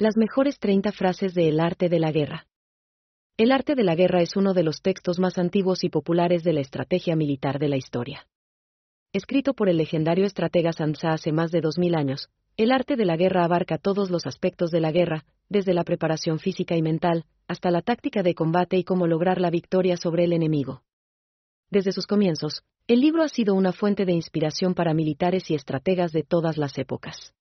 Las mejores 30 frases de El arte de la guerra. El arte de la guerra es uno de los textos más antiguos y populares de la estrategia militar de la historia. Escrito por el legendario estratega Sansa hace más de 2000 años, el arte de la guerra abarca todos los aspectos de la guerra, desde la preparación física y mental, hasta la táctica de combate y cómo lograr la victoria sobre el enemigo. Desde sus comienzos, el libro ha sido una fuente de inspiración para militares y estrategas de todas las épocas.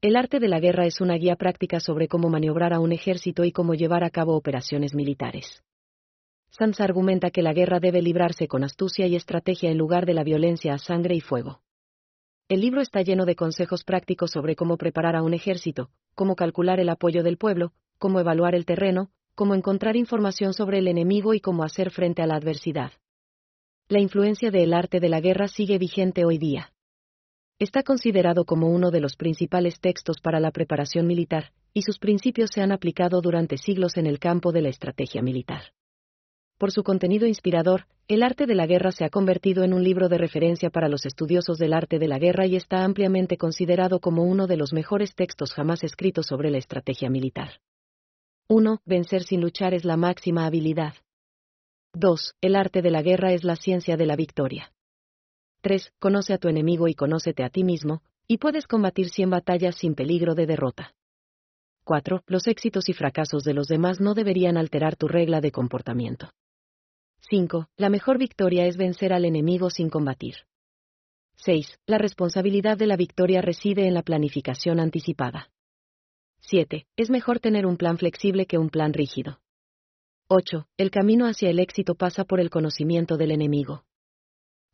El arte de la guerra es una guía práctica sobre cómo maniobrar a un ejército y cómo llevar a cabo operaciones militares. Sansa argumenta que la guerra debe librarse con astucia y estrategia en lugar de la violencia a sangre y fuego. El libro está lleno de consejos prácticos sobre cómo preparar a un ejército, cómo calcular el apoyo del pueblo, cómo evaluar el terreno, cómo encontrar información sobre el enemigo y cómo hacer frente a la adversidad. La influencia del arte de la guerra sigue vigente hoy día. Está considerado como uno de los principales textos para la preparación militar, y sus principios se han aplicado durante siglos en el campo de la estrategia militar. Por su contenido inspirador, El arte de la guerra se ha convertido en un libro de referencia para los estudiosos del arte de la guerra y está ampliamente considerado como uno de los mejores textos jamás escritos sobre la estrategia militar. 1. Vencer sin luchar es la máxima habilidad. 2. El arte de la guerra es la ciencia de la victoria. 3. Conoce a tu enemigo y conócete a ti mismo, y puedes combatir 100 batallas sin peligro de derrota. 4. Los éxitos y fracasos de los demás no deberían alterar tu regla de comportamiento. 5. La mejor victoria es vencer al enemigo sin combatir. 6. La responsabilidad de la victoria reside en la planificación anticipada. 7. Es mejor tener un plan flexible que un plan rígido. 8. El camino hacia el éxito pasa por el conocimiento del enemigo.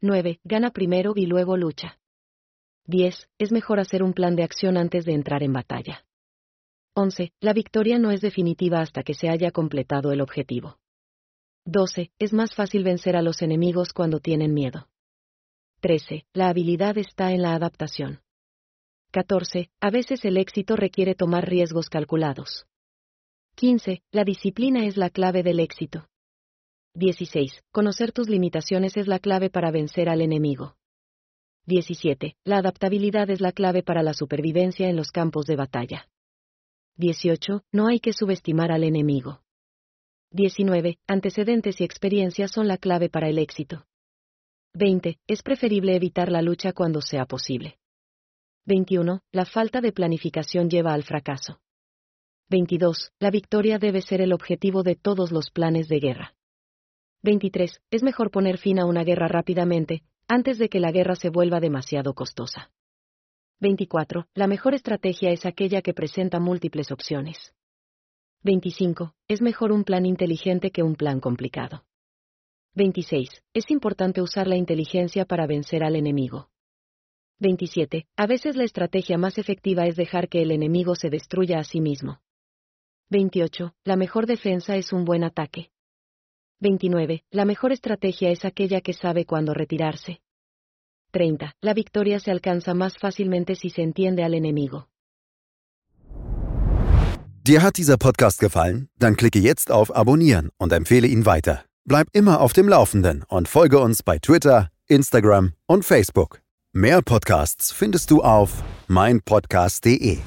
9. Gana primero y luego lucha. 10. Es mejor hacer un plan de acción antes de entrar en batalla. 11. La victoria no es definitiva hasta que se haya completado el objetivo. 12. Es más fácil vencer a los enemigos cuando tienen miedo. 13. La habilidad está en la adaptación. 14. A veces el éxito requiere tomar riesgos calculados. 15. La disciplina es la clave del éxito. 16. Conocer tus limitaciones es la clave para vencer al enemigo. 17. La adaptabilidad es la clave para la supervivencia en los campos de batalla. 18. No hay que subestimar al enemigo. 19. Antecedentes y experiencias son la clave para el éxito. 20. Es preferible evitar la lucha cuando sea posible. 21. La falta de planificación lleva al fracaso. 22. La victoria debe ser el objetivo de todos los planes de guerra. 23. Es mejor poner fin a una guerra rápidamente, antes de que la guerra se vuelva demasiado costosa. 24. La mejor estrategia es aquella que presenta múltiples opciones. 25. Es mejor un plan inteligente que un plan complicado. 26. Es importante usar la inteligencia para vencer al enemigo. 27. A veces la estrategia más efectiva es dejar que el enemigo se destruya a sí mismo. 28. La mejor defensa es un buen ataque. 29. La mejor estrategia es aquella que sabe cuándo retirarse. 30. La victoria se alcanza más fácilmente si se entiende al enemigo. Dir hat dieser Podcast gefallen? Dann klicke jetzt auf Abonnieren und empfehle ihn weiter. Bleib immer auf dem Laufenden und folge uns bei Twitter, Instagram und Facebook. Mehr Podcasts findest du auf meinpodcast.de.